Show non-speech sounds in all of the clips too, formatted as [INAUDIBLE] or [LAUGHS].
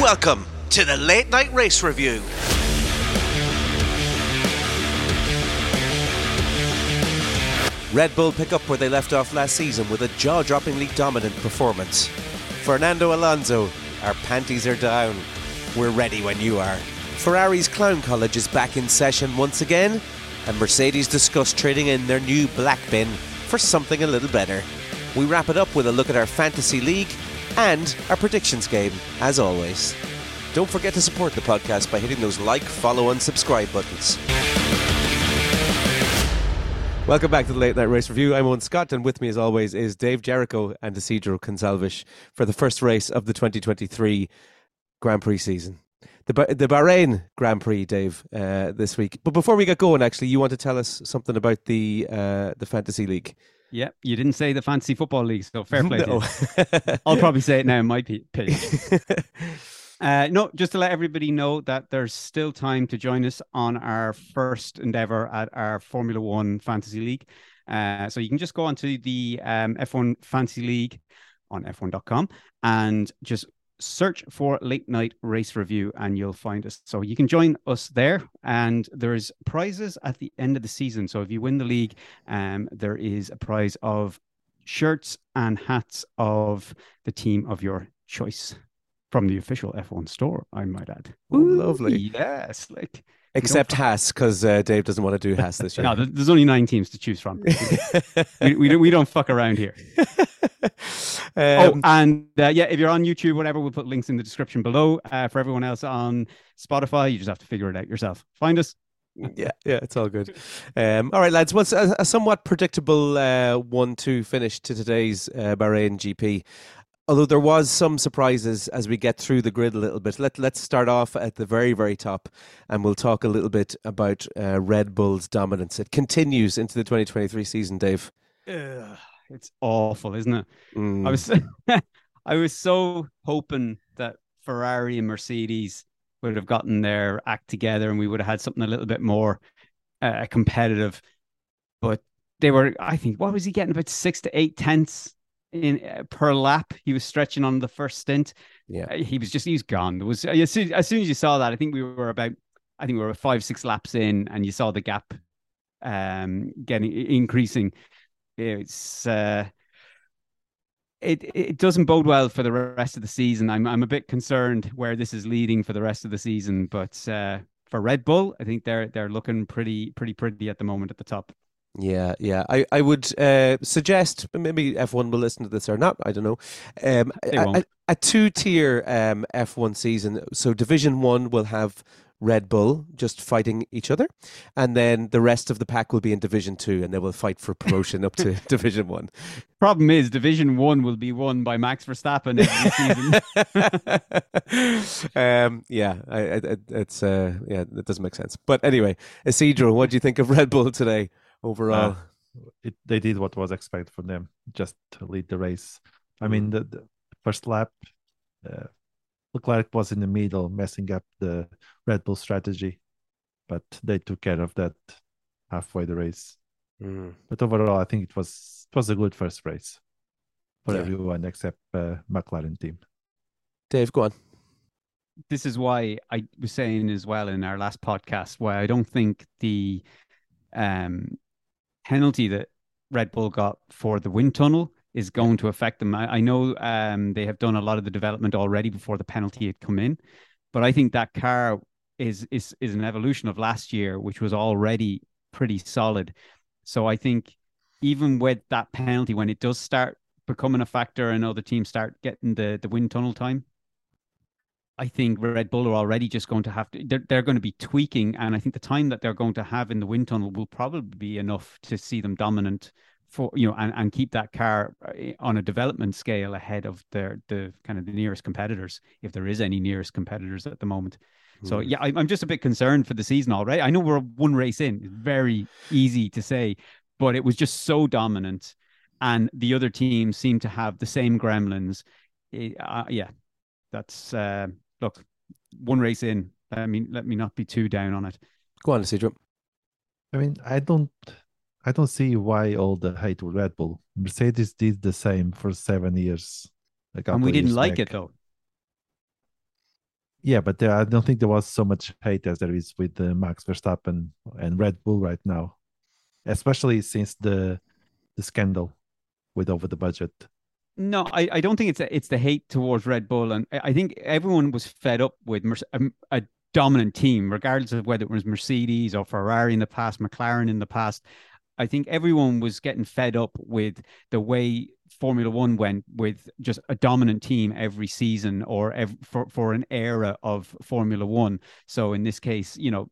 Welcome to the Late Night Race Review. Red Bull pick up where they left off last season with a jaw droppingly dominant performance. Fernando Alonso, our panties are down. We're ready when you are. Ferrari's Clown College is back in session once again, and Mercedes discuss trading in their new black bin for something a little better. We wrap it up with a look at our fantasy league and our predictions game, as always. Don't forget to support the podcast by hitting those like, follow, and subscribe buttons. Welcome back to the Late Night Race Review. I'm Owen Scott, and with me, as always, is Dave Jericho and Isidro Consalvish for the first race of the 2023 Grand Prix season. The, the Bahrain Grand Prix, Dave, uh, this week. But before we get going, actually, you want to tell us something about the uh, the fantasy league? Yeah, you didn't say the fantasy football league, so fair play. [LAUGHS] No. I'll probably say it now in my page. [LAUGHS] Uh, no, just to let everybody know that there's still time to join us on our first endeavor at our Formula One Fantasy League. Uh, so you can just go onto the um, F1 Fantasy League on f1.com and just search for late night race review and you'll find us. So you can join us there and there's prizes at the end of the season. So if you win the league, um, there is a prize of shirts and hats of the team of your choice from the official F1 store, I might add. Oh, lovely. Yes, like except Haas because uh, Dave doesn't want to do Haas this [LAUGHS] year. no, there's only nine teams to choose from. [LAUGHS] we, we, don't we don't fuck around here. Oh, [LAUGHS] um, oh, and uh, yeah, if you're on YouTube, whatever, we'll put links in the description below. Uh, for everyone else on Spotify, you just have to figure it out yourself. Find us. yeah, yeah, it's all good. Um, all right, lads. What's a, a somewhat predictable uh, one-two finish to today's uh, Bahrain GP? Although there was some surprises as we get through the grid a little bit. Let let's start off at the very very top, and we'll talk a little bit about uh, Red Bull's dominance. It continues into the 2023 season, Dave. Ugh, it's awful, isn't it? Mm. I was [LAUGHS] I was so hoping that Ferrari and Mercedes would have gotten their act together, and we would have had something a little bit more uh, competitive. But they were, I think, what was he getting about six to eight tenths in uh, per lap. He was stretching on the first stint. Yeah, uh, he was just he's gone. There was as soon, as soon as you saw that, I think we were about I think we were five six laps in, and you saw the gap um getting increasing. It's uh it it doesn't bode well for the rest of the season. I'm I'm a bit concerned where this is leading for the rest of the season, but uh, for Red Bull, I think they're they're looking pretty pretty pretty at the moment at the top. Yeah, yeah. I, I would uh, suggest maybe F1 will listen to this or not. I don't know. Um, a, a, two tier um, F1 season. So Division One will have Red Bull just fighting each other, and then the rest of the pack will be in Division Two, and they will fight for promotion up to [LAUGHS] Division One. Problem is, Division One will be won by Max Verstappen every [LAUGHS] season. [LAUGHS] um, yeah, I, I, it's uh, yeah, it doesn't make sense. But anyway, Isidro, what do you think of Red Bull today? Overall. Uh, it, they did what was expected from them, just to lead the race. I mean, mm. the, the first lap, uh, Leclerc was in the middle, messing up the Red Bull strategy, but they took care of that halfway the race. Mm. But overall, I think it was it was a good first race for yeah. everyone except uh, McLaren team. Dave, go on. This is why I was saying as well in our last podcast why I don't think the um, penalty that Red Bull got for the wind tunnel is going to affect them. I, I know um, they have done a lot of the development already before the penalty had come in, but I think that car is is is an evolution of last year, which was already pretty solid. So I think even with that penalty, when it does start becoming a factor and other teams start getting the the wind tunnel time, I think Red Bull are already just going to have to, they're, they're going to be tweaking. And I think the time that they're going to have in the wind tunnel will probably be enough to see them dominant for, you know, and, and keep that car uh, on a development scale ahead of their, the kind of the nearest competitors, if there is any nearest competitors at the moment. So hmm. yeah, I'm just a bit concerned for the season already. I know we're one race in; it's very easy to say, but it was just so dominant, and the other teams seem to have the same gremlins. It, uh, yeah, that's uh, look, one race in. I mean, let me not be too down on it. Go on, Isidro. I mean, I don't, I don't see why all the hate with Red Bull. Mercedes did the same for seven years. and we didn't like back. it though. Yeah, but there, I don't think there was so much hate as there is with uh, Max Verstappen and Red Bull right now, especially since the the scandal with over the budget. No, I, I don't think it's a, it's the hate towards Red Bull, and I think everyone was fed up with a, um, a dominant team, regardless of whether it was Mercedes or Ferrari in the past, McLaren in the past. I think everyone was getting fed up with the way Formula One went with just a dominant team every season or for, for an era of Formula One. So in this case, you know,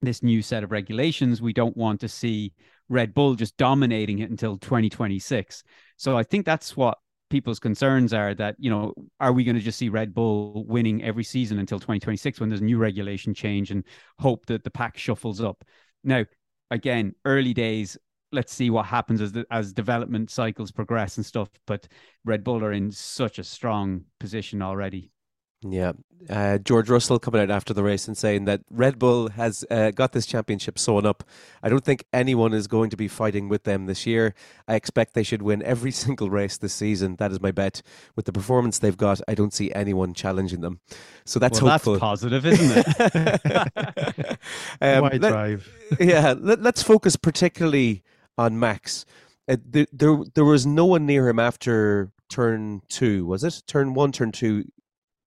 this new set of regulations, we don't want to see Red Bull just dominating it until 2026. So I think that's what people's concerns are that you know are we going to just see red bull winning every season until 2026 when there's new regulation change and hope that the pack shuffles up? Now again early days let's see what happens as the, as development cycles progress and stuff but red bull are in such a strong position already yeah. Uh, George Russell coming out after the race and saying that Red Bull has uh, got this championship sewn up. I don't think anyone is going to be fighting with them this year. I expect they should win every [LAUGHS] single race this season. That is my bet. With the performance they've got, I don't see anyone challenging them. So that's well, hopeful. That's positive, isn't it? [LAUGHS] um, Why let, drive? [LAUGHS] yeah. Let, us focus particularly on Max. Uh, there, there, there was no one near him after turn two, was it? Turn one, turn two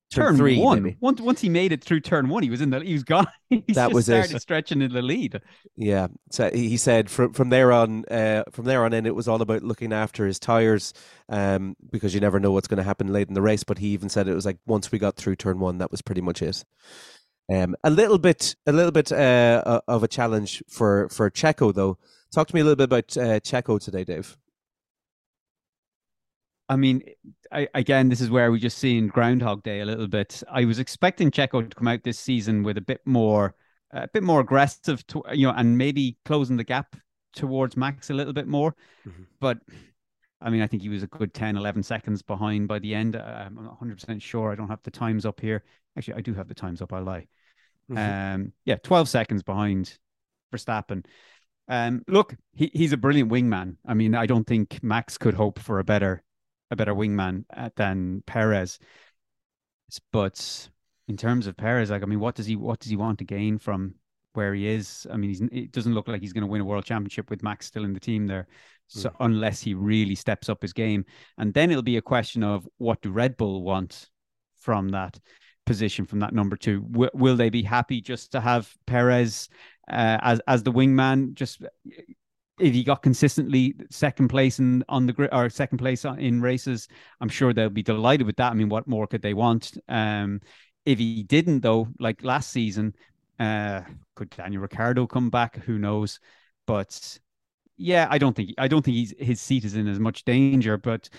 turn, three, one. Maybe. Once once he made it through turn one, he was in the he was gone. [LAUGHS] he that was started it. stretching in the lead. Yeah, so he said from from there on, uh, from there on in, it was all about looking after his tires, um, because you never know what's going to happen late in the race. But he even said it was like once we got through turn one, that was pretty much it. Um, a little bit, a little bit uh, of a challenge for for Checo though. Talk to me a little bit about uh, Checo today, Dave. I mean, I, again, this is where we just seen Groundhog Day a little bit. I was expecting Checo to come out this season with a bit more, a bit more aggressive, to, you know, and maybe closing the gap towards Max a little bit more. Mm-hmm. But I mean, I think he was a good 10, 11 seconds behind by the end. I'm not 100% sure. I don't have the times up here. Actually, I do have the times up. I lie. Mm-hmm. Um, yeah, 12 seconds behind Verstappen. Um, look, he, he's a brilliant wingman. I mean, I don't think Max could hope for a better a better wingman uh, than Perez. But in terms of Perez, like I mean, what does he what does he want to gain from where he is? I mean, it doesn't look like he's going to win a world championship with Max still in the team there. So mm. unless he really steps up his game, and then it'll be a question of what do Red Bull want from that position, from that number two? W- will they be happy just to have Perez uh, as as the wingman, just if he got consistently second place in on the grid or second place in races, I'm sure they'll be delighted with that. I mean, what more could they want? Um, if he didn't, though, like last season, uh, could Daniel Ricciardo come back? Who knows? But yeah, I don't think I don't think he's his seat is in as much danger. But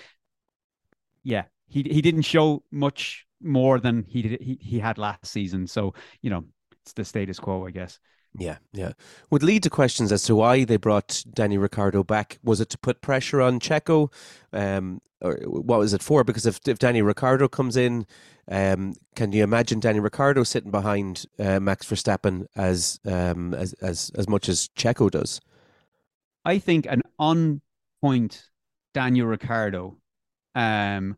yeah, he he didn't show much more than he did he, he had last season. So you know, it's the status quo, I guess. Yeah, yeah. Would lead to questions as to why they brought Danny Ricciardo back. Was it to put pressure on Checo? Um, or what was it for? Because if, if Danny Ricciardo comes in, um, can you imagine Danny Ricciardo sitting behind uh, Max Verstappen as, um, as as as much as Checo does? I think an on point Daniel Ricciardo um,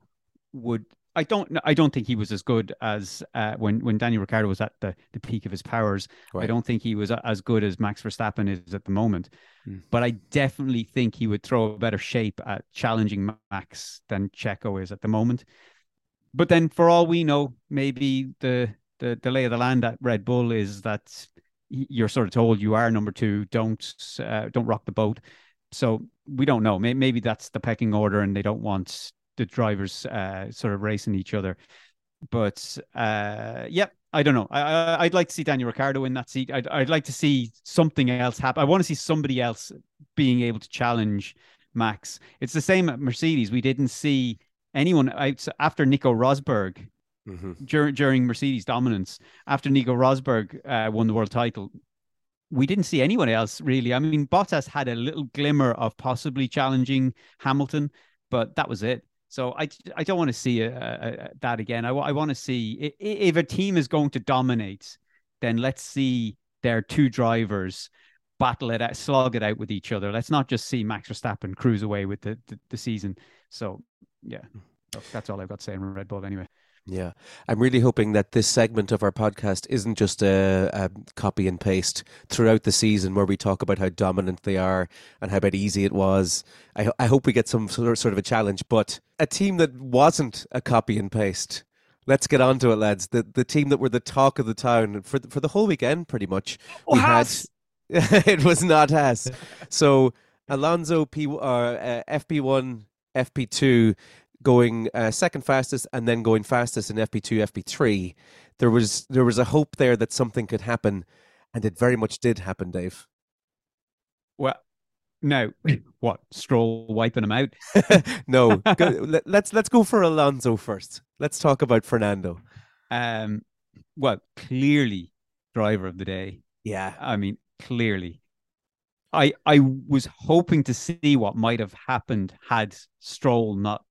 would I don't I don't think he was as good as uh, when when Daniel Ricciardo was at the, the peak of his powers. Right. I don't think he was as good as Max Verstappen is at the moment. Mm. But I definitely think he would throw a better shape at challenging Max than Checo is at the moment. But then, for all we know, maybe the the, the lay of the land at Red Bull is that you're sort of told you are number two. Don't uh, don't rock the boat. So we don't know. Maybe that's the pecking order, and they don't want the drivers uh, sort of racing each other. But uh, yeah, I don't know. I, would like to see Daniel Ricciardo in that seat. I'd, I'd like to see something else happen. I want to see somebody else being able to challenge Max. It's the same at Mercedes. We didn't see anyone out after Nico Rosberg mm-hmm. during during Mercedes dominance. After Nico Rosberg uh, won the world title, we didn't see anyone else really. I mean, Bottas had a little glimmer of possibly challenging Hamilton, but that was it. So I, I don't want to see a, a, a, that again. I, I want to see if a team is going to dominate, then let's see their two drivers battle it out, slog it out with each other. Let's not just see Max Verstappen cruise away with the, the, the season. So yeah, hmm. that's all I've got to say on Red Bull anyway. Yeah, I'm really hoping that this segment of our podcast isn't just a, a, copy and paste throughout the season where we talk about how dominant they are and how about easy it was. I, I hope we get some sort of a challenge, but a team that wasn't a copy and paste. Let's get on to it, lads. The the team that were the talk of the town for for the whole weekend, pretty much. Oh, we Haas. had [LAUGHS] it was not us. So Alonso P uh, uh, FP one FP two going uh, second fastest and then going fastest in FP2, FP3, there was there was a hope there that something could happen, and it very much did happen, Dave. Well, no, [LAUGHS] what Stroll wiping him out? [LAUGHS] no, [LAUGHS] go, let, let's let's go for Alonso first. Let's talk about Fernando. Um, well, clearly driver of the day. Yeah, I mean, clearly. I I was hoping to see what might have happened had Stroll not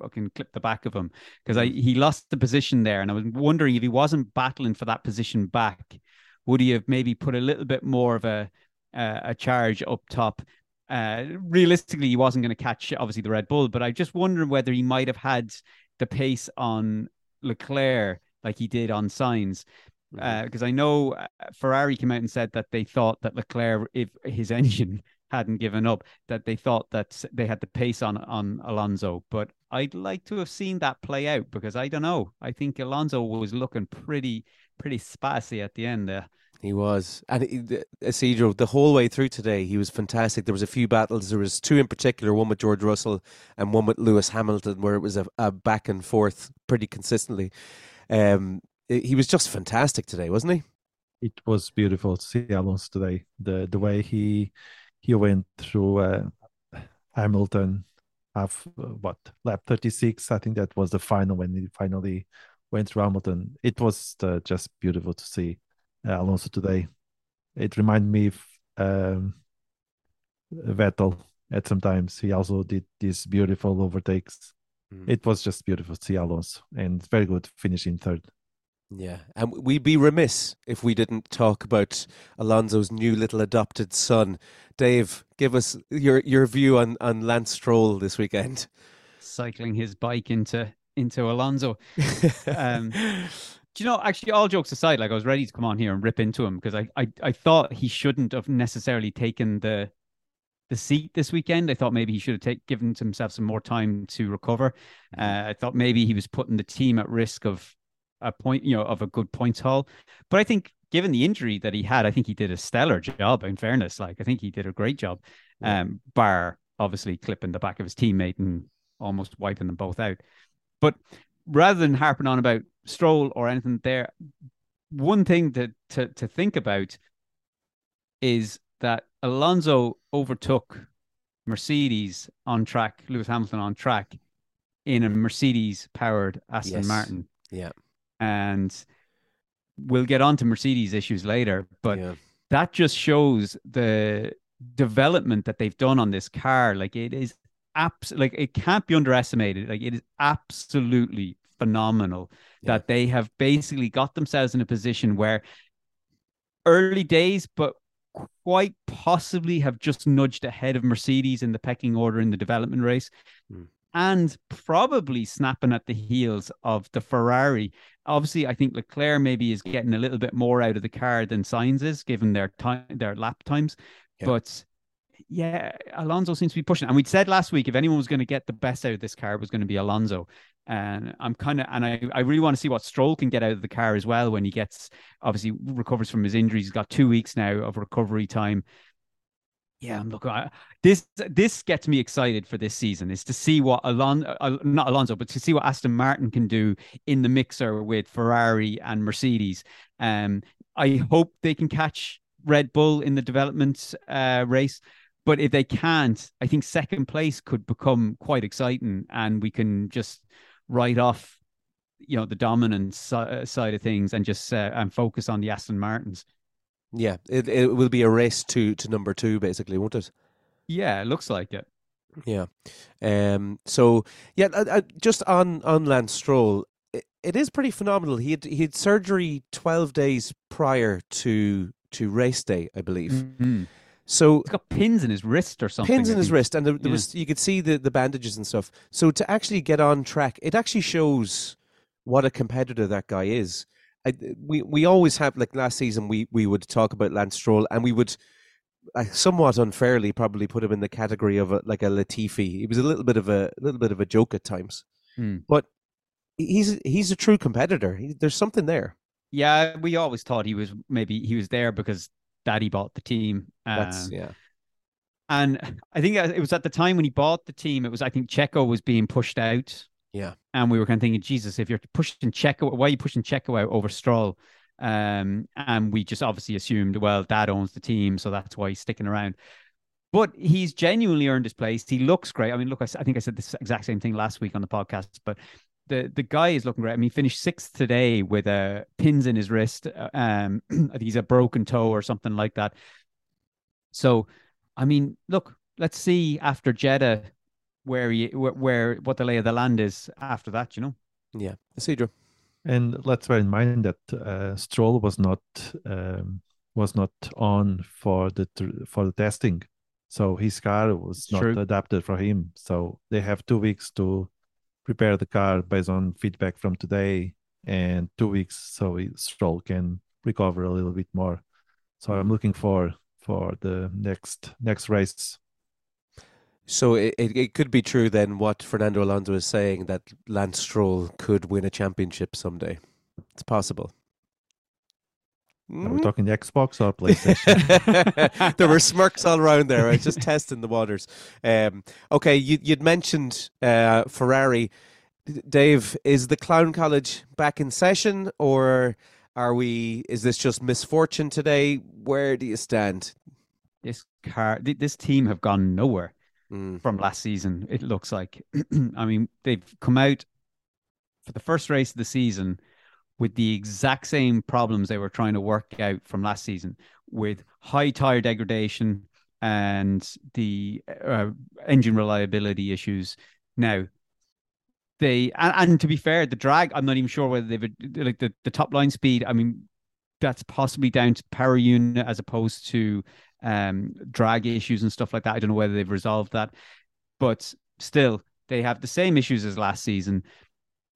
fucking clip the back of him because I mm. he lost the position there, and I was wondering if he wasn't battling for that position back, would he have maybe put a little bit more of a uh, a charge up top? Uh, realistically, he wasn't going to catch obviously the Red Bull, but I just wonder whether he might have had the pace on Leclerc like he did on Sainz Because uh, I know uh, Ferrari came out and said that they thought that Leclerc, if his [LAUGHS] engine hadn't given up, that they thought that they had the pace on on Alonso. But I'd like to have seen that play out because I don't know. I think Alonso was looking pretty pretty spicy at the end there. He was, and Isidro, the whole way through today, he was fantastic. There was a few battles. There was two in particular, one with George Russell and one with Lewis Hamilton, where it was a, a back and forth pretty consistently. Um, he was just fantastic today, wasn't he? It was beautiful to see Alonso today. The the way he he went through uh, Hamilton, have uh, what lap 36 i think that was the final when he finally went through hamilton. It was uh, just beautiful to see uh, alonso today. It reminded me of um, vettel at sometimes he also did these beautiful overtakes. Mm. it was just beautiful to see alonso and very good finishing third yeah, and we'd be remiss if we didn't talk about Alonso's new little adopted son. Dave, give us your your view on on Lance Stroll this weekend. Cycling his bike into into Alonso. [LAUGHS] um, do you know? Actually, all jokes aside, like I was ready to come on here and rip into him because I, I I thought he shouldn't have necessarily taken the the seat this weekend. I thought maybe he should have take, given himself some more time to recover. Mm-hmm. Uh, I thought maybe he was putting the team at risk of a point, you know, of a good points haul. But I think given the injury that he had, I think he did a stellar job. In fairness, like I think he did a great job. Um, bar obviously clipping the back of his teammate and almost wiping them both out. But rather than harping on about Stroll or anything there, one thing to to, to think about is that Alonso overtook Mercedes on track, Lewis Hamilton on track in a Mercedes powered Aston yes. Martin. Yeah and we'll get on to Mercedes issues later, but yeah. that just shows the development that they've done on this car. Like it is abs like it can't be underestimated. Like it is absolutely phenomenal yeah. that they have basically got themselves in a position where early days, but quite possibly have just nudged ahead of Mercedes in the pecking order in the development race. Mm and probably snapping at the heels of the Ferrari. Obviously, I think Leclerc maybe is getting a little bit more out of the car than Sainz is, given their time, their lap times. Yeah. But yeah, Alonso seems to be pushing. And we said last week if anyone was going to get the best out of this car, it was going to be Alonso. And I'm kind of, and I, I really want to see what Stroll can get out of the car as well when he gets obviously recovers from his injuries. He's got two weeks now of recovery time yeah, I'm looking. This this gets me excited for this season is to see what Alon, uh, not Alonso, but to see what Aston Martin can do in the mixer with Ferrari and Mercedes. Um, I hope they can catch Red Bull in the development uh, race, but if they can't, I think second place could become quite exciting, and we can just write off, you know, the dominant si- side of things and just uh, and focus on the Aston Martins. Yeah, it it will be a race to to number two, basically, won't it? Yeah, it looks like it. Yeah. Um. So yeah, I, I, just on on Lance Stroll, it, it is pretty phenomenal. He had he had surgery twelve days prior to to race day, I believe. Mm-hmm. So he's got pins in his wrist or something. Pins in his wrist, and there, there yeah. was you could see the the bandages and stuff. So to actually get on track, it actually shows what a competitor that guy is. I, we we always have like last season we we would talk about Lance Stroll and we would uh, somewhat unfairly probably put him in the category of a, like a Latifi. He was a little bit of a, little bit of a joke at times, Hmm. but he's he's a true competitor. He, there's something there. Yeah, we always thought he was maybe he was there because Daddy bought the team. That's Um, yeah. And I think it was at the time when he bought the team, it was I think Checo was being pushed out. Yeah. And we were kind of thinking, Jesus, if you're pushing Checo, why are you pushing Checo out over Stroll? Um, and we just obviously assumed, well, Dad owns the team, so that's why he's sticking around. But he's genuinely earned his place. He looks great. I mean, look, I think I said this exact same thing last week on the podcast, but the the guy is looking great. I mean, he finished sixth today with uh, pins in his wrist. uh, Um, [CLEARS THROAT] I think he's a broken toe or something like that. So, I mean, look, let's see after Jeddah where you where, where what the lay of the land is after that. You know, Yeah. Isidro. And let's bear in mind that uh, Stroll was not um, was not on for the for the testing, so his car was not True. adapted for him. So they have two weeks to prepare the car based on feedback from today, and two weeks so he, Stroll can recover a little bit more. So I'm looking for for the next next race. So it, it, it could be true then what Fernando Alonso is saying that Lance Stroll could win a championship someday. It's possible. Are we Mm. talking Xbox or PlayStation? [LAUGHS] there were smirks all around there. I was just testing the waters. Um, okay, you, you'd mentioned uh, Ferrari. Dave, is the Clown College back in session, or are we? Is this just misfortune today? Where do you stand? this car, this team have gone nowhere. Mm, from last season. It looks like. [CLEARS THROAT] I mean, they've come out for the first race of the season with the exact same problems they were trying to work out from last season, with high tire degradation and the uh, engine reliability issues. Now, they and, and to be fair, the drag. I'm not even sure whether they've like the the top line speed. I mean, that's possibly down to power unit as opposed to um, drag issues and stuff like that. I don't know whether they've resolved that, but still, they have the same issues as last season.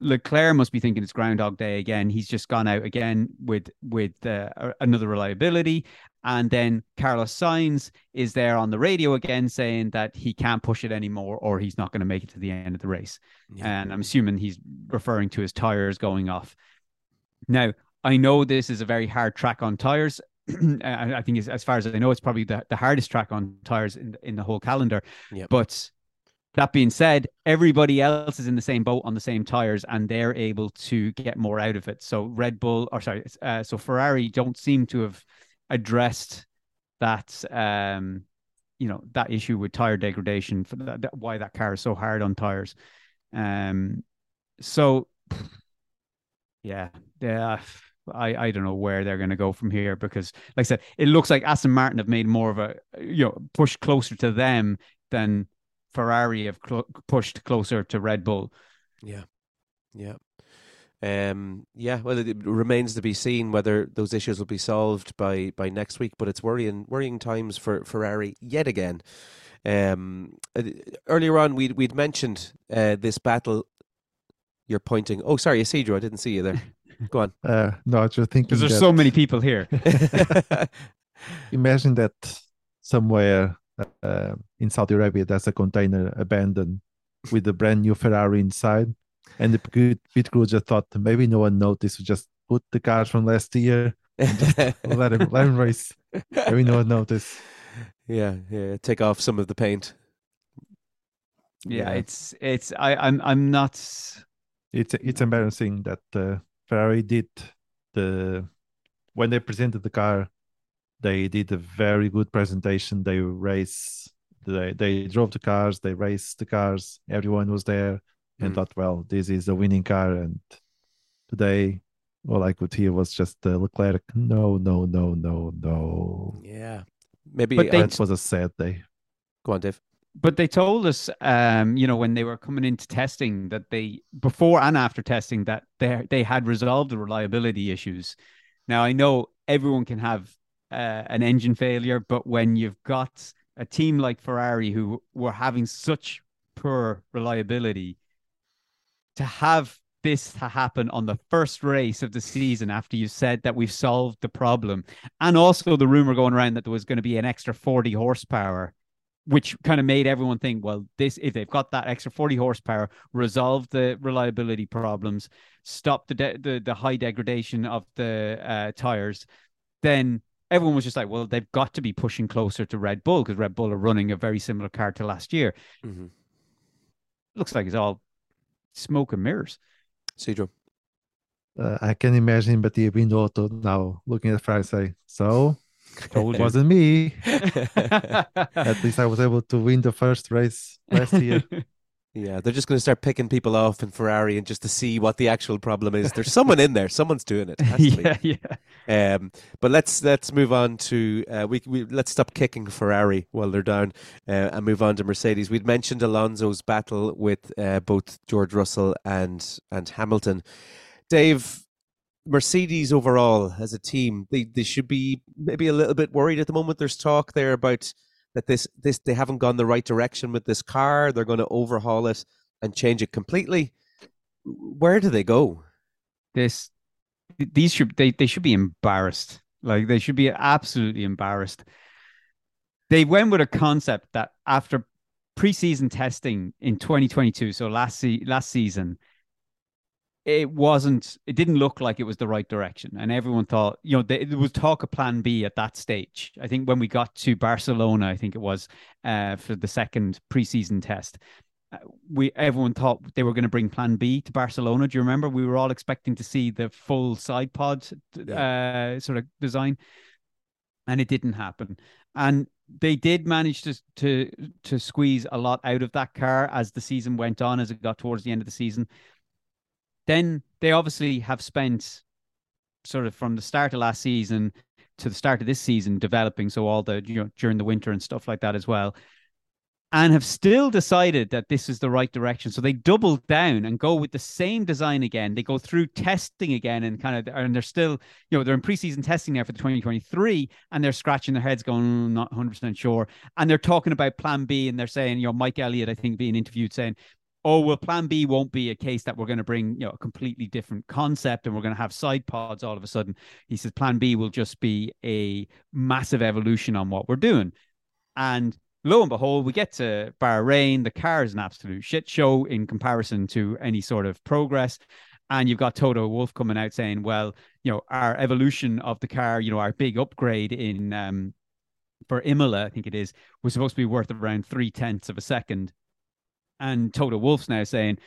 Leclerc must be thinking it's Groundhog Day again. He's just gone out again with with uh, another reliability, and then Carlos Sainz is there on the radio again saying that he can't push it anymore, or he's not going to make it to the end of the race. yeah. And I'm assuming he's referring to his tires going off. Now, I know this is a very hard track on tires. [CLEARS THROAT] I think, as, as far as I know, it's probably the, the hardest track on tires in, in the whole calendar. Yep. But that being said, everybody else is in the same boat on the same tires, and they're able to get more out of it. So Red Bull, or sorry, uh, so Ferrari don't seem to have addressed that. Um, you know that issue with tire degradation for that, that- why that car is so hard on tires. Um, so [SIGHS] yeah, yeah. I, I don't know where they're going to go from here because, like I said, it looks like Aston Martin have made more of a you know push closer to them than Ferrari have cl- pushed closer to Red Bull. Yeah, yeah, um, yeah. Well, it, it remains to be seen whether those issues will be solved by by next week. But it's worrying, worrying times for Ferrari yet again. Um, uh, earlier on, we'd we'd mentioned uh, this battle. You're pointing. Oh, sorry, Isidro, I didn't see you there. [LAUGHS] Go on. Uh, no, I was just thinking Because there's that- so many people here. [LAUGHS] Imagine that somewhere uh, in Saudi Arabia there's a container abandoned with a brand new Ferrari inside, and the pit pit crew just thought maybe no one noticed. We just put the cars from last year, [LAUGHS] let him let him race. Maybe no one noticed. yeah, yeah. Take off some of the paint. yeah, it's it's I I'm I'm not. It's it's embarrassing that uh, Ferrari did the when they presented the car, they did a very good presentation. They race, they they drove the cars, they raced the cars. Everyone was there and Mm. thought, well, this is a winning car. And today, all I could hear was just uh, Leclerc. No, no, no, no, no. Yeah, maybe. But That was a sad day. go on, Dave. But they told us, um, you know, when they were coming into testing, that they before and after testing that they they had resolved the reliability issues. Now I know everyone can have uh, an engine failure, but when you've got a team like Ferrari who were having such poor reliability, to have this to happen on the first race of the season after you said that we've solved the problem. And also the rumor going around that there was going to be an extra 40 horsepower, which kind of made everyone think, well, this if they've got that extra 40 horsepower, resolve the reliability problems, stop the de- the, the high degradation of the uh, tires, then everyone was just like, well, they've got to be pushing closer to Red Bull because Red Bull are running a very similar car to last year. Mm-hmm. Looks like it's all smoke and mirrors. Cedro. Uh, I can imagine but Mattia Binotto now looking at Ferrari say, so Told wasn't me. [LAUGHS] At least I was able to win the first race last year. [LAUGHS] Yeah, they're just going to start picking people off in Ferrari and just to see what the actual problem is. There's someone in there. Someone's doing it. [LAUGHS] Yeah, yeah. Um, but let's let's move on to uh, we, we let's stop kicking Ferrari while they're down uh, and move on to Mercedes. We'd mentioned Alonso's battle with uh, both George Russell and and Hamilton. Dave, Mercedes overall as a team, they they should be maybe a little bit worried at the moment. There's talk there about that this this they haven't gone the right direction with this car. They're going to overhaul it and change it completely. Where do they go? This these should they they should be embarrassed. Like they should be absolutely embarrassed. They went with a concept that after preseason testing in 2022, so last se- last season, it wasn't it didn't look like it was the right direction. And everyone thought you know there was talk of plan b at that stage. I think when we got to barcelona i think it was uh, for the second preseason test uh, we everyone thought they were going to bring plan b to barcelona. Do you remember? We were all expecting to see the full side pod uh, sort of design and it didn't happen. And they did manage to to to squeeze a lot out of that car as the season went on as it got towards the end of the season then they obviously have spent sort of from the start of last season to the start of this season developing so all the you know during the winter and stuff like that as well and have still decided that this is the right direction. So they double down and go with the same design again. They go through testing again and kind of and they're still you know they're in preseason testing now for the 2023 and they're scratching their heads going "Mm, not 100% sure. And they're talking about plan b and they're saying you know mike elliott i think being interviewed saying oh well plan b won't be a case that we're going to bring you know a completely different concept and we're going to have side pods all of a sudden. He says plan b will just be a massive evolution on what we're doing. And lo and behold we get to bahrain the car is an absolute shit show in comparison to any sort of progress. And you've got toto wolff coming out saying well you know our evolution of the car you know our big upgrade in um for imola i think it is was supposed to be worth around three tenths of a second and Toto Wolff's now saying,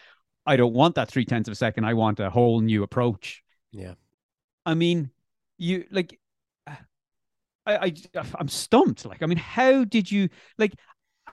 I don't want that three tenths of a second. I want a whole new approach. Yeah. I mean, you like, I, I, I'm stumped. Like, I mean, how did you like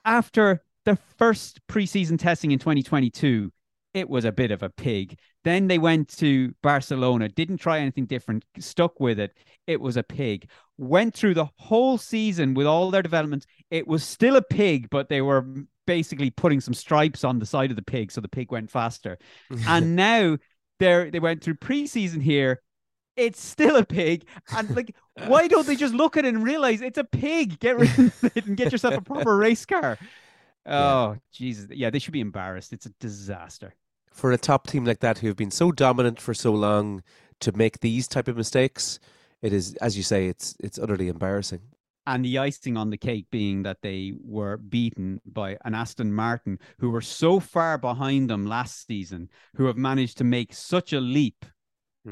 after the first preseason testing in 2022? It was a bit of a pig. Then they went to Barcelona, didn't try anything different, stuck with it. It was a pig. Went through the whole season with all their developments. It was still a pig, but they were basically putting some stripes on the side of the pig so the pig went faster. [LAUGHS] and now they're they went through preseason here. It's still a pig. And like, why don't they just look at it and realize it's a pig? Get rid of [LAUGHS] it and get yourself a proper race car. [LAUGHS] Oh, Jesus. Yeah, they should be embarrassed. It's a disaster. For a top team like that who have been so dominant for so long to make these type of mistakes, it is, as you say, it's it's utterly embarrassing. And the icing on the cake being that they were beaten by an Aston Martin who were so far behind them last season, who have managed to make such a leap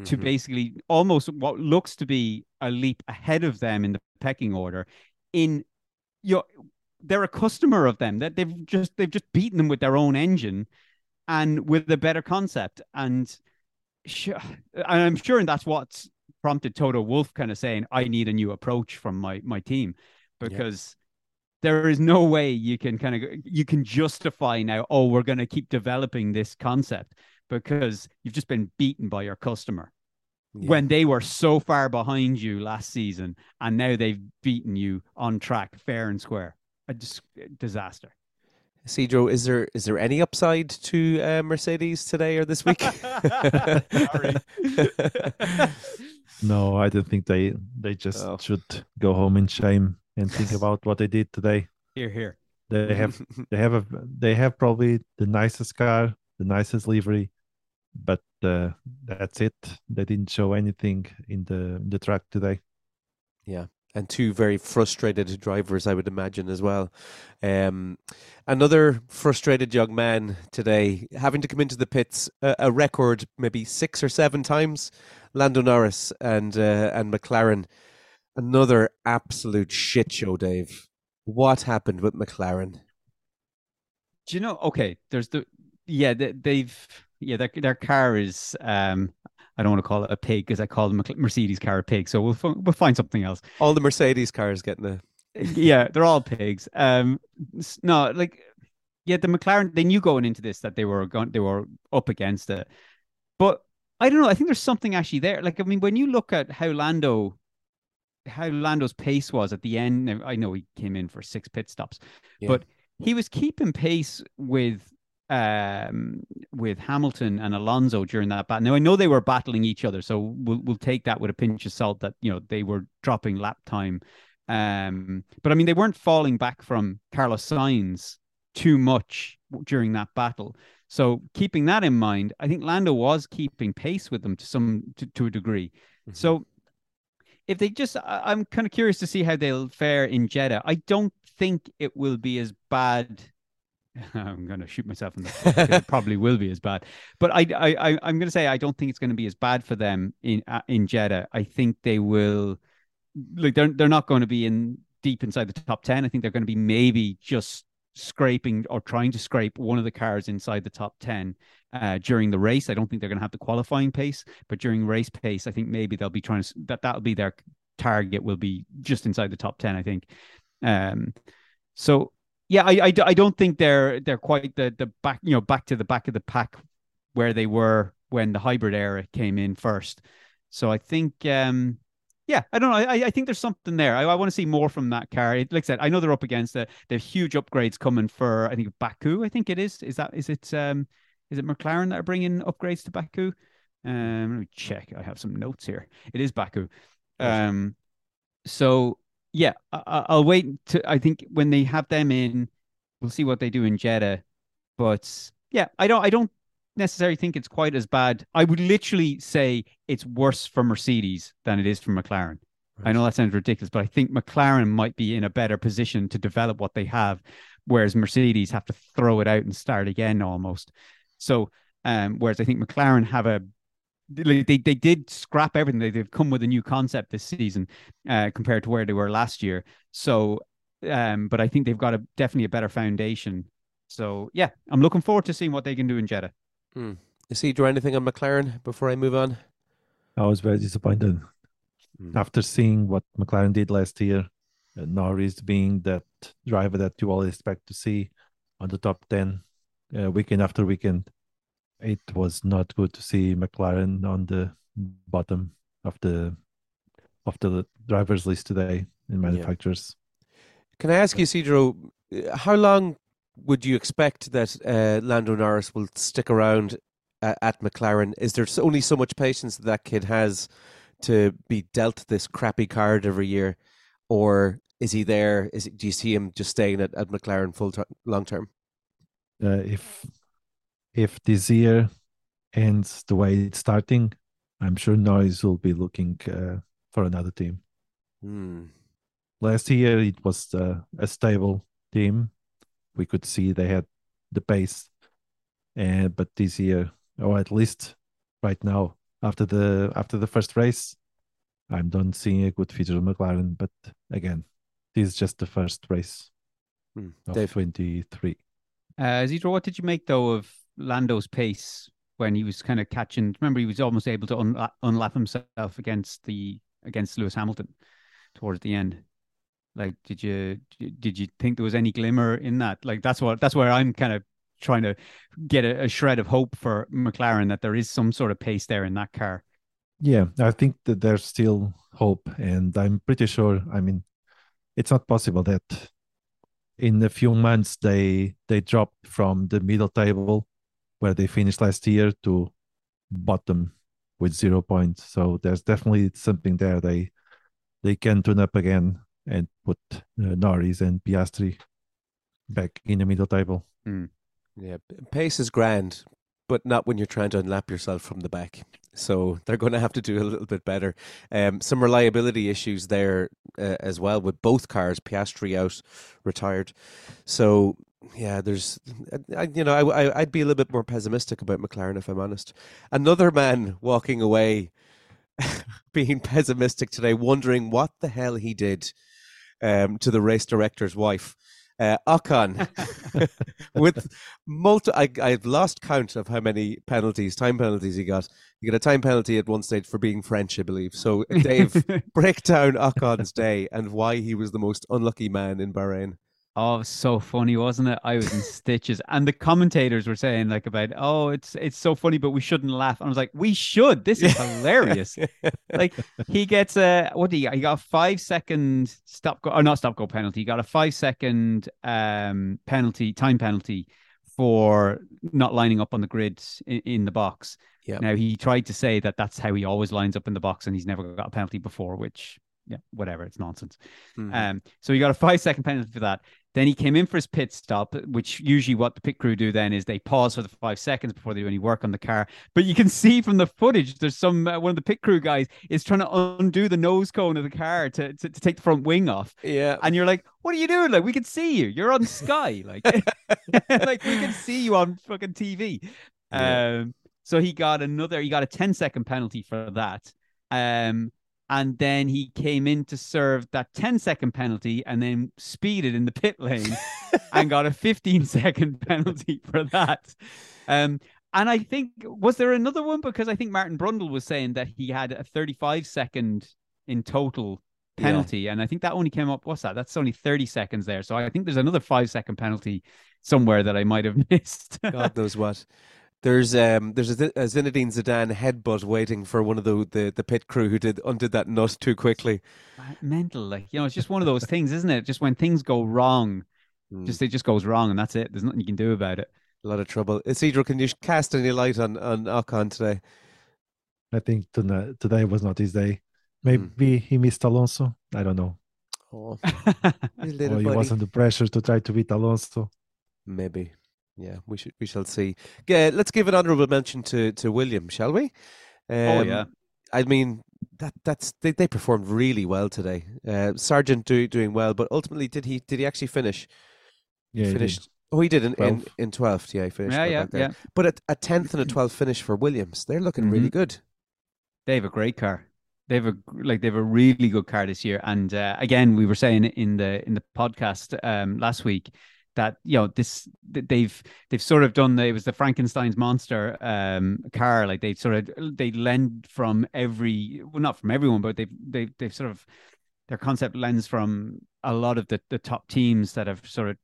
to Mhm. basically almost what looks to be a leap ahead of them in the pecking order. In you know, they're a customer of them. That they've just they've just beaten them with their own engine and with a better concept. And sure, and I'm sure that's what's prompted Toto Wolff kind of saying, I need a new approach from my my team. Yeah. Because there is no way you can kind of you can justify now, oh, we're gonna keep developing this concept because you've just been beaten by your customer Yeah. when they were so far behind you last season and now they've beaten you on track fair and square a dis- disaster Cedro, is there is there any upside to uh, Mercedes today or this week? [LAUGHS] [LAUGHS] [LAUGHS] No, I don't think they they just Oh. should go home in shame and think [LAUGHS] about what they did today. here here They [LAUGHS] have they have a they have probably the nicest car, the nicest livery, but uh, that's it. They didn't show anything in the the track today. Yeah, and two very frustrated drivers, I would imagine as well. Um, another frustrated young man today, having to come into the pits a, a record maybe six or seven times. Lando Norris and uh, and McLaren, another absolute shit show, Dave. What happened with McLaren? Do you know? Okay, there's the yeah they, they've yeah their their car is um I don't want to call it a pig because I call the Mercedes car a pig. So we'll we'll find something else. All the Mercedes cars getting a yeah, they're all pigs. Um, no, like yeah, the McLaren they knew going into this that they were going they were up against it, but I don't know. I think there's something actually there. Like I mean, when you look at how Lando how Lando's pace was at the end, I know he came in for six pit stops, yeah. but he was keeping pace with um, with Hamilton and Alonso during that battle. Now I know they were battling each other, so we'll we'll take that with a pinch of salt that you know they were dropping lap time. Um, but I mean they weren't falling back from Carlos Sainz too much during that battle. So keeping that in mind, I think Lando was keeping pace with them to some to, to a degree. Mm-hmm. So if they just I'm kind of curious to see how they'll fare in Jeddah. I don't think it will be as bad [LAUGHS] I'm going to shoot myself in the foot. it probably will be as bad, but I, I, I am going to say I don't think it's going to be as bad for them in uh, in Jeddah. I think they will, like they're they're not going to be in deep inside the top ten. I think they're going to be maybe just scraping or trying to scrape one of the cars inside the top ten uh, during the race. I don't think they're going to have the qualifying pace, but during race pace, I think maybe they'll be trying to that that'll be their target. Will be just inside the top ten. I think. Um, so yeah, I, I, I don't think they're they're quite the the back you know back to the back of the pack where they were when the hybrid era came in first. So I think um yeah, I don't know. I, I think there's something there. I, I want to see more from that car. Like I said, I know they're up against it. They have huge upgrades coming for I think Baku. I think it is. Is that is it? Um, is it McLaren that are bringing upgrades to Baku? Um, let me check. I have some notes here. It is Baku. Um, so yeah, I, will wait to. I think when they have them in, we'll see what they do in Jeddah. But yeah, I don't. I don't necessarily think it's quite as bad. I would literally say it's worse for Mercedes than it is for McLaren. Right. I know that sounds ridiculous, but I think McLaren might be in a better position to develop what they have, whereas Mercedes have to throw it out and start again almost. So, um, whereas I think McLaren have a they, they they did scrap everything. They, they've come with a new concept this season uh, compared to where they were last year. So, um, but I think they've got a definitely a better foundation. So yeah, I'm looking forward to seeing what they can do in Jeddah. Hmm. Isidro, anything on McLaren before I move on? I was very disappointed hmm. after seeing what McLaren did last year. Uh, Norris being that driver that you all expect to see on the top ten uh, weekend after weekend it was not good to see McLaren on the bottom of the of the drivers list today in manufacturers. Yeah. Can I ask you, Cedro, how long would you expect that uh, Lando Norris will stick around at, at McLaren? Is there only so much patience that that kid has to be dealt this crappy card every year, or is he there? Is it, do you see him just staying at, at McLaren full term, long term? Uh, if if this year ends the way it's starting, I'm sure Norris will be looking uh, for another team. Hmm. Last year it was uh, a stable team. We could see they had the pace, and but this year, or at least right now, after the after the first race, I'm done seeing a good feature of McLaren. But again, this is just the first race hmm. of Dave. 23. Uh, Zidro, what did you make though of Lando's pace when he was kind of catching. Remember, he was almost able to un- uh, unlap himself against the against Lewis Hamilton towards the end. Like, did you did you think there was any glimmer in that? Like, that's what that's where I'm kind of trying to get a, a shred of hope for McLaren that there is some sort of pace there in that car. Yeah, I think that there's still hope, and I'm pretty sure. I mean, it's not possible that in a few months they they dropped from the middle table where they finished last year to bottom with zero points. So there's definitely something there. They they can tune up again and put uh, Norris and Piastri back in the middle table. Mm. Yeah, pace is grand, but not when you're trying to unlap yourself from the back. So they're going to have to do a little bit better. Um, some reliability issues there uh, as well with both cars. Piastri out, retired. So yeah, there's, I, you know, I, I'd be a little bit more pessimistic about McLaren if I'm honest. Another man walking away, [LAUGHS] being pessimistic today, wondering what the hell he did um, to the race director's wife. Uh, Ocon [LAUGHS] with multi, I, I've lost count of how many penalties, time penalties he got. He got a time penalty at one stage for being French, I believe. So, Dave, [LAUGHS] break down Ocon's day and why he was the most unlucky man in Bahrain. Oh, so funny, wasn't it? I was in stitches, and the commentators were saying like about, oh, it's it's so funny, but we shouldn't laugh. And I was like, we should. This is hilarious. [LAUGHS] like he gets a what do you? He got a five second stop go or not stop go penalty. He got a five second um penalty time penalty for not lining up on the grid in, in the box. Yeah. Now he tried to say that that's how he always lines up in the box, and he's never got a penalty before, which yeah, whatever, it's nonsense. Mhm. Um, so he got a five second penalty for that. Then he came in for his pit stop, which usually what the pit crew do then is they pause for the five seconds before they do any work on the car. But you can [LAUGHS] see from the footage, there's some uh, one of the pit crew guys is trying to undo the nose cone of the car to, to, to take the front wing off, yeah. and you're like, "What are you doing? Like, we can see you. You're on Sky. Like, [LAUGHS] [LAUGHS] like we can see you on fucking TV." Yeah. Um, so he got another. He got a 10 second penalty for that. Um, and then he came in to serve that 10 second penalty and then speeded in the pit lane [LAUGHS] and got a 15 second penalty for that. Um, and I think was there another one because I think Martin Brundle was saying that he had a 35 second in total Yeah. penalty, and I think that only came up. What's that? That's only 30 seconds there. So I think there's another five second penalty somewhere that I might have [LAUGHS] missed. God knows what. There's um there's a, Zi- a Zinedine Zidane headbutt waiting for one of the, the, the pit crew who did undid that nut too quickly. Mental, like you know, it's just one of those things, isn't it? Just when things go wrong, Mm, just it just goes wrong, and that's it. There's nothing you can do about it. a lot of trouble. Isidro, can you cast any light on on Ocon today? I think today was not his day. Maybe he missed Alonso. I don't know. Oh, [LAUGHS] Or he was under pressure to try to beat Alonso. Maybe. Yeah, we should we shall see. Yeah, let's give an honourable mention to to William, shall we? Oh, Um, yeah. I mean that that's they, they performed really well today. Uh, Sargeant do, doing well, but ultimately did he did he actually finish? Yeah, he finished. Oh, he did in in, 12th. in twelfth. Yeah, he finished. yeah, yeah, there. yeah. But at a tenth and a twelfth finish for Williams, they're looking really Mhm. good. They have a great car. They have a like they have a really good car this year. And uh, again, we were saying in the in the podcast um, last week that you know this they've they've sort of done the, it was the Frankenstein's monster um, car. Like they sort of they lend from every well not from everyone, but they've they they've sort of their concept lends from a lot of the the top teams that have sort of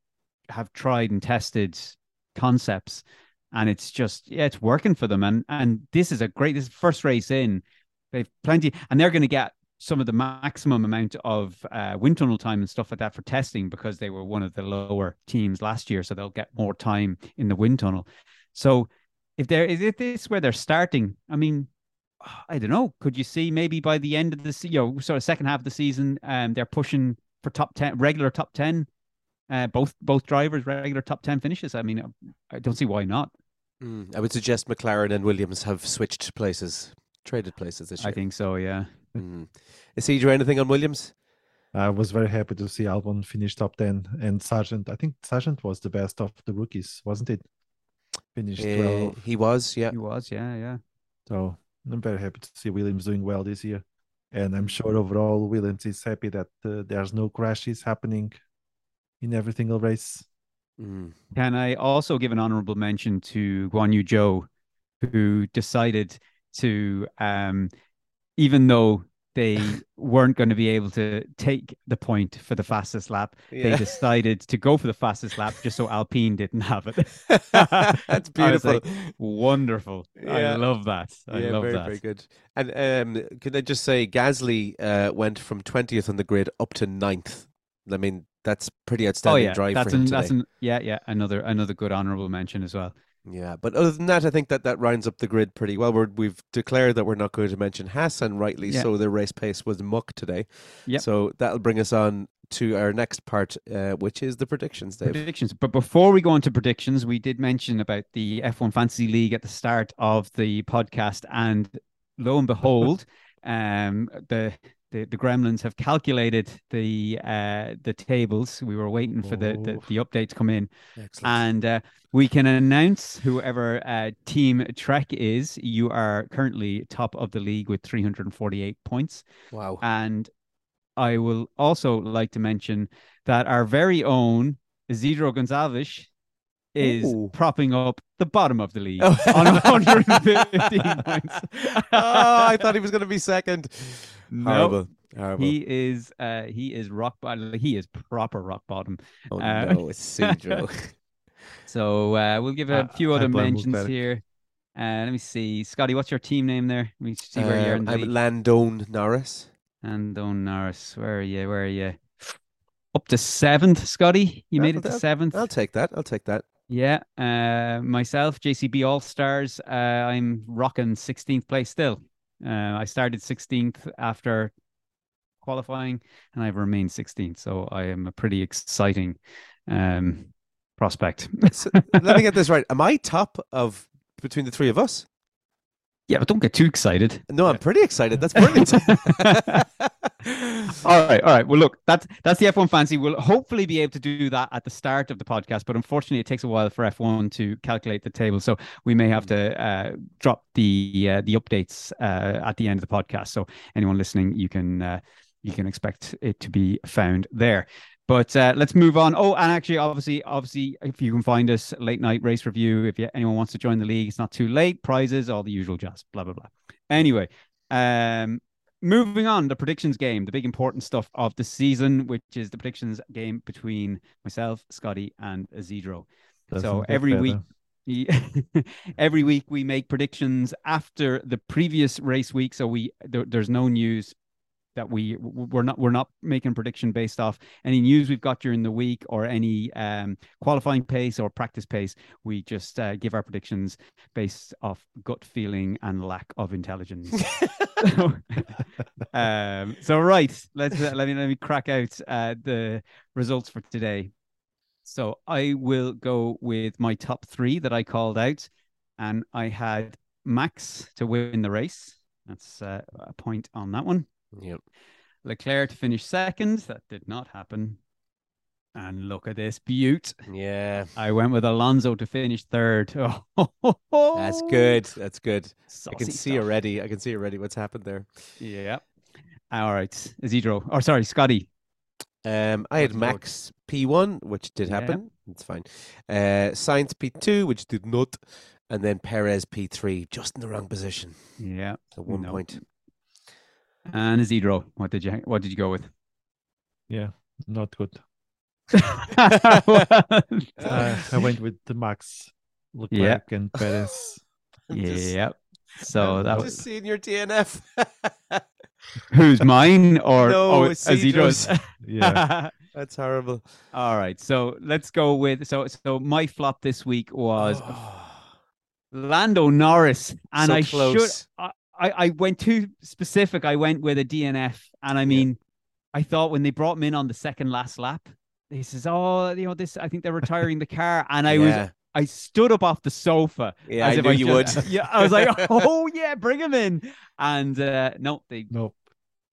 have tried and tested concepts and it's just yeah it's working for them and and this is a great this is first race in they've plenty and they're going to get some of the maximum amount of uh, wind tunnel time and stuff like that for testing because they were one of the lower teams last year so they'll get more time in the wind tunnel. So if there is if this where they're starting? I mean i don't know. Could you see maybe by the end of the you know sort of second half of the season um they're pushing for top 10 regular top 10 uh, both both drivers regular top 10 finishes? I mean i don't see why not. Mm, I would suggest McLaren and Williams have switched places, traded places this year. i think so yeah Mm. Isidro, anything on Williams? I was very happy to see Albon finish top 10 and Sargeant. I think Sargeant was the best of the rookies, wasn't it? Finished Uh, 12. he was, yeah. he was yeah yeah So I'm very happy to see Williams doing well this year. And I'm sure overall Williams is happy that uh, there's no crashes happening in every single race. Mm. Can I also give an honorable mention to Guan Yu Zhou, who decided to, um, even though they weren't going to be able to take the point for the fastest lap, they decided to go for the fastest lap just so Alpine didn't have it. [LAUGHS] That's [LAUGHS] beautiful. like, Wonderful. I love that. I yeah, love very, that. very very good. And um, could I just say, Gasly uh, went from 20th on the grid up to 9th. I mean, that's pretty Oh outstanding yeah, drive that's for him an, today. that's an, yeah, yeah, another another good honorable mention as well. Yeah, but other than that, I think that that rounds up the grid pretty well. We're, we've declared that we're not going to mention Haas, and rightly Yeah. so. Their race pace was muck today. Yep. So that'll bring us on to our next part, uh, which is the predictions, Dave. predictions. But before we go into predictions, we did mention about the F1 Fantasy League at the start of the podcast, and lo and behold, [LAUGHS] um, the the, the gremlins have calculated the uh, the tables. We were waiting for the, the, the update to come in, Excellent. and uh, we can announce whoever uh, Team Trek is. You are currently top of the league with 348 points. wow. And I will also like to mention that our very own Isidro Gonzalez is Ooh. propping up the bottom of the [LAUGHS] league Oh. on 115 points. oh, I thought he was going to be second. Horrible. Horrible. he is uh he is rock bottom. He is proper rock bottom. oh, uh, no, it's Cedro. [LAUGHS] So uh, we'll give a Uh, few other mentions here. Uh, let me see, Scotty. What's your team name there? Let me see where you're in the I'm league. Landone Norris. And Don Norris, where are you? Where are you? Up to seventh, Scotty. You Yeah, made it to seventh. I'll take that. I'll take that. Yeah. Uh, myself, JCB All Stars. Uh, I'm rocking 16th place still. Uh, I started 16th after qualifying, and I've remained 16th. So I am a pretty exciting um, prospect. So, let me get this [LAUGHS] right. Am I top of between the three of us? yeah, but don't get too excited. No, I'm pretty excited. That's brilliant. [LAUGHS] [LAUGHS] All right, all right. Well, look, that's that's the F1 fancy. We'll hopefully be able to do that at the start of the podcast, but unfortunately, it takes a while for F1 to calculate the table, so we may have to uh, drop the uh, the updates uh, at the end of the podcast. So anyone listening, you can uh, you can expect it to be found there. But uh, let's move on. Oh, and actually, obviously, obviously, if you can find us late night race review, if you, anyone wants to join the league, it's not too late. Prizes, all the usual jazz. Blah blah blah. Anyway, um, moving on, the predictions game, the big important stuff of the season, which is the predictions game between myself, Scotty, and Isidro. Doesn't so every better. week, [LAUGHS] every week we make predictions after the previous race week. So we there, there's no news that we we're not we're not making prediction based off any news we've got during the week or any um, qualifying pace or practice pace. We just uh, give our predictions based off gut feeling and lack of intelligence. [LAUGHS] so, um, so right, let's uh, let me let me crack out uh, the results for today. So I will go with my top three that I called out, and I had Max to win the race. That's uh, a point on that one. Yep. Leclerc to finish second. That did not happen. And look at this beaut. Yeah. I went with Alonso to finish third. Oh, [LAUGHS] That's good. That's good. I can see stuff. already. I can see already what's happened there. Yeah. All right. Isidro. Or sorry, Scotty. Um, I had What's your vote? Max P1, which did Yeah. happen. It's fine. Uh, Sainz P2, which did not. And then Perez P3, just in the wrong position. Yeah. So one No. point. And Isidro. What did you what did you go with? Yeah, not good. [LAUGHS] Well, Uh, I went with the Max, Leclerc, and Perez. [LAUGHS] Just- yeah. So I'm that just was seeing your DNF. [LAUGHS] who's mine or No, oh, Isidro's. Yeah, That's horrible. All right. So let's go with so so my flop this week was [SIGHS] Lando Norris, and so I should close. I, I I went too specific. I went with a DNF, and I mean, I thought when they brought him in on the second last lap, he says, "Oh, you know this. I think they're retiring the car," and I was. I stood up off the sofa. Yeah, as I if knew you just- would. Yeah, I was like, [LAUGHS] "Oh yeah, bring him in," and uh, no, they nope.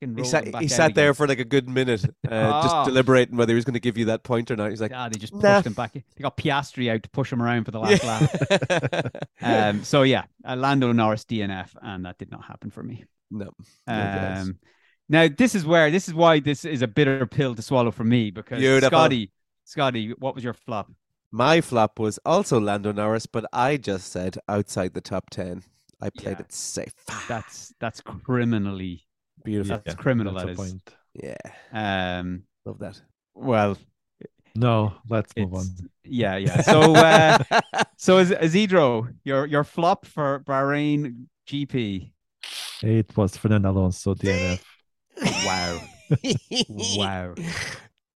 He sat, he sat there for like a good minute, [LAUGHS] uh, Ah. just deliberating whether he was going to give you that point or not. He's like, Ah, they just pushed Nah. him back. They got Piastri out to push him around for the last lap. [LAUGHS] Um, so yeah, uh, Lando Norris DNF, and that did not happen for me. no. Um, now this is where this is why this is a bitter pill to swallow for me because Beautiful. Scotty, Scotty, what was your flop? My flop was also Lando Norris, but I just said outside the top 10. I played Yeah. it safe. That's that's criminally Beautiful. That's criminal, That's that a is. point. Yeah. um Love that. well No, let's move on. yeah yeah [LAUGHS] so uh so is Isidro your your flop for Bahrain GP It was Fernando Alonso DNF. wow [LAUGHS] wow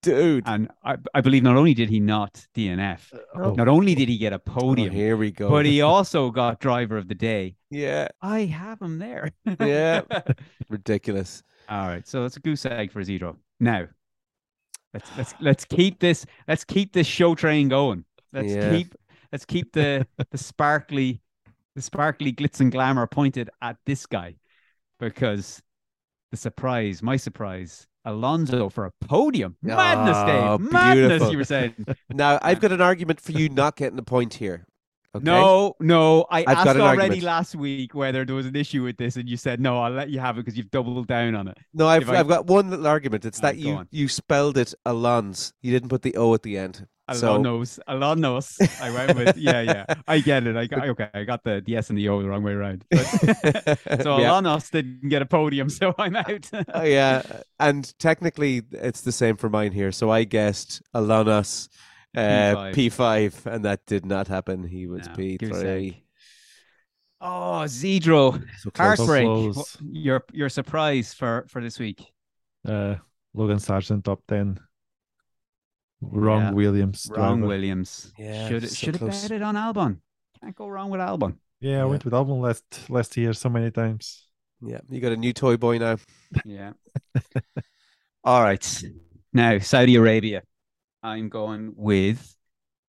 Dude. and I, I believe not only did he not DNF uh, Oh, not only did he get a Oh, podium here we go. but he [LAUGHS] also got driver of the day yeah. I have him there [LAUGHS] Yeah. Ridiculous. all right so that's a goose egg for Isidro now Let's let's let's keep this let's keep this show train going. Let's Yeah. keep let's keep the the sparkly the sparkly glitz and glamour pointed at this guy because the surprise, my surprise, Alonso for a podium. Madness, Oh, Dave. Madness, beautiful. you were saying. [LAUGHS] Now I've got an argument for you not getting a point here. Okay? No, no. I I've asked already argument. last week whether there was an issue with this, and you said no. I'll let you have it because you've doubled down on it. No, I've I- I've got one little argument. It's that you you spelled it Alons. You didn't put the O at the end. So Alonso, Alonso. I went with yeah, yeah. I get it. I got okay. I got the, the S and the O the wrong way around. But, [LAUGHS] so yeah. Alonso didn't get a podium, so I'm out. Oh, yeah, and technically it's the same for mine here. So I guessed Alanos uh, P5. P5, and that did not happen. He was No, P3. oh, Zedro, So close. heartbreak. close. What- Your your surprise for for this week. Uh, Logan Sargeant top ten. Wrong Yeah. Williams. Wrong driver. Williams. Yeah, should so should have close. betted on Albon. Can't go wrong with Albon. Yeah, I Yeah. went with Albon last last year so many times. Yeah, you got a new toy boy now. [LAUGHS] Yeah. All right. Now Saudi Arabia. I'm going with.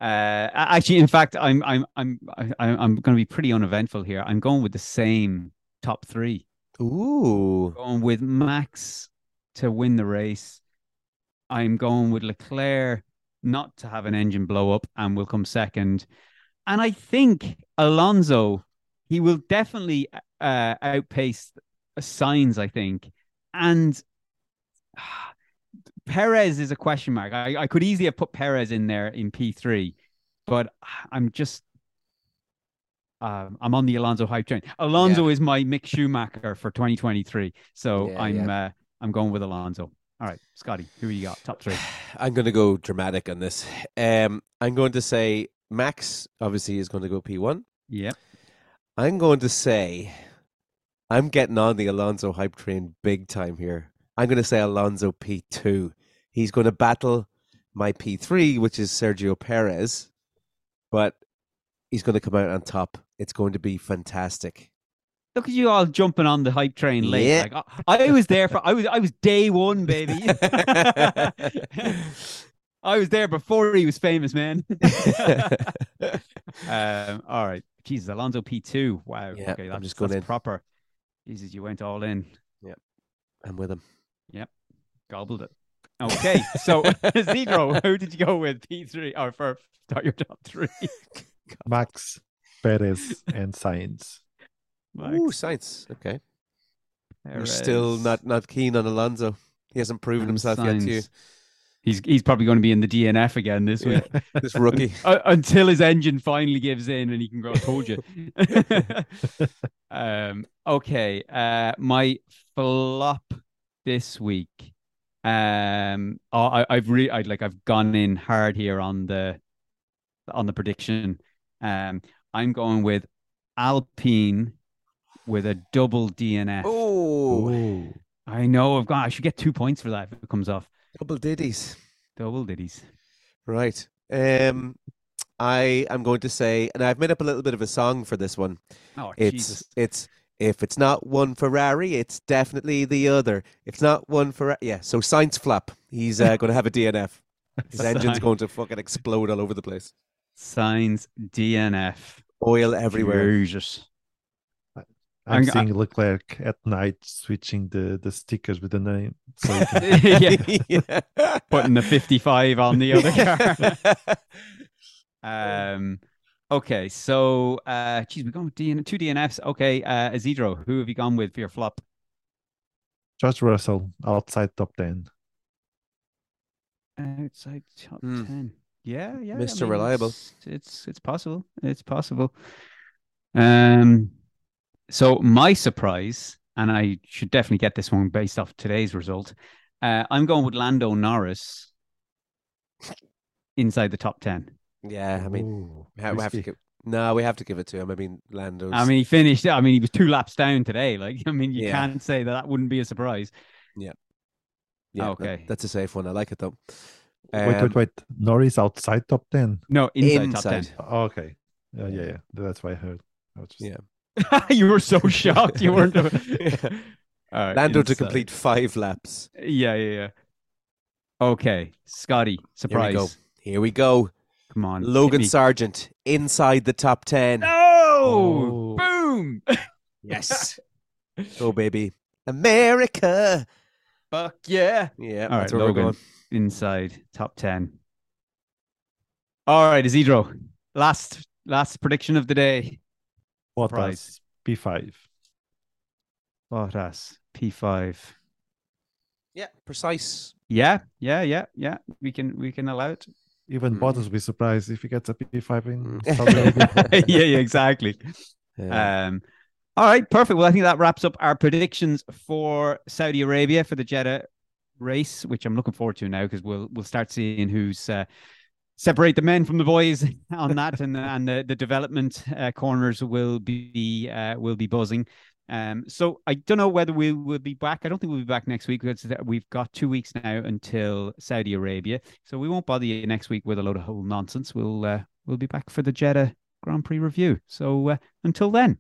Uh, actually, in fact, I'm I'm I'm I- I'm going to be pretty uneventful here. I'm going with the same top three. Ooh, Going with Max to win the race. I'm going with Leclerc not to have an engine blow up and will come second. And I think Alonso, he will definitely uh, outpace Sainz, I think. And [SIGHS] Perez is a question mark. I, I could easily have put Perez in there in P3, but I'm just. Um, I'm on the Alonso hype train. Alonso is my Mick Schumacher for 2023, so Yeah, I'm yeah. uh, I'm going with Alonso. All right, Scotty, who you got? Top three. [SIGHS] I'm going to go dramatic on this. Um, I'm going to say Max obviously is going to go P1. Yeah. I'm going to say I'm getting on the Alonso hype train big time here. I'm going to say Alonso P2. He's going to battle my P3, which is Sergio Perez, but he's going to come out on top. It's going to be fantastic. Look at you all jumping on the hype train late. Yeah. Like I, I was there for I was I was day one, baby. [LAUGHS] [LAUGHS] I was there before he was famous, man. [LAUGHS] um, all right. Jesus, Alonso P two. Wow. Yeah, okay, I'm that's, just going that's in. proper. Jesus, you went all in. I'm with him. Yep. Gobbled it. Okay, so Zero, who did you go with? P three or for start your top three? Max, Perez, and Sainz. Ooh, Sainz. Okay. You're still not, not keen on Alonso. He hasn't proven and himself yet to you. He's he's probably going to be in the DNF again this week. [LAUGHS] This rookie. [LAUGHS] Uh, until his engine finally gives in and he can go. I told you. [LAUGHS] um. Okay. Uh. My flop this week. Um. oh, I I've re I'd like I've gone in hard here on the on the prediction. Um. I'm going with Alpine with a double DNF. Oh, I know I've gone. I should get two points for that if it comes off. double ditties. Double ditties. Right. Um, I am going to say, and I've made up a little bit of a song for this one. Oh It's Jesus. it's if it's not one Ferrari, it's definitely the other. If it's not one Ferrari, yeah. So Sainz flap. He's uh, going to have a DNF. [LAUGHS] His engine's going to fucking explode all over the place. Sainz DNF. Oil everywhere. Jesus. I'm I'm- I- seeing Leclerc at night switching the, the stickers with the name. So can- [LAUGHS] yeah. [LAUGHS] Putting the 55 on the other car. [LAUGHS] um okay, so uh geez, we're going with DN- two DNFs. Okay, uh Isidro, who have you gone with for your flop? George Russell outside top 10. Outside top Hmm. 10. Yeah, yeah. I Mr. mean, Reliable. It's, it's it's possible. It's possible. Um so my surprise, and I should definitely get this one based off today's result. Uh, I'm going with Lando Norris inside the top 10. yeah, I mean, Ooh, we have, we to give. No, we have to give it to him. I mean, Lando. I mean, he finished. I mean, he was two laps down today. Like, I mean, you Yeah. can't say that that wouldn't be a surprise. yeah, that- okay. that's a safe one. I like it though. wait, Um, wait, wait. Norris outside top 10. No, inside, Inside. top Oh, okay. Yeah, yeah, yeah. That's what I heard. I was just- Yeah. 10. [LAUGHS] you were so [LAUGHS] shocked. You weren't. [LAUGHS] All right, Lando to complete five laps. Yeah, yeah, yeah. Okay, Scotty, surprise. Here we go. Here we go. Come on, Logan. Sargeant inside the top 10. No! Oh. Boom! Yes. go, baby. America. Fuck yeah! Yeah, All that's right, where Logan we're going. inside top ten. All right, Isidro. Last last prediction of the day. Bottas P5. What Bottas P five. Yeah, precise. Yeah, yeah, yeah, yeah. We can we can allow it. Even Mm. Bottas will be surprised if he gets a P5 in Mm. Saudi Arabia. [LAUGHS] yeah, yeah, exactly. Yeah. Um, all right, perfect. Well, I think that wraps up our predictions for Saudi Arabia for the Jeddah race, which I'm looking forward to now because we'll we'll start seeing who's uh, separate the men from the boys [LAUGHS] on that, and and the, the development uh, corners will be uh, will be buzzing. Um, so I don't know whether we will be back. I don't think we'll be back next week because we've got two weeks now until Saudi Arabia. So we won't bother you next week with a load of whole nonsense. We'll uh, we'll be back for the Jeddah Grand Prix review. So uh, until then.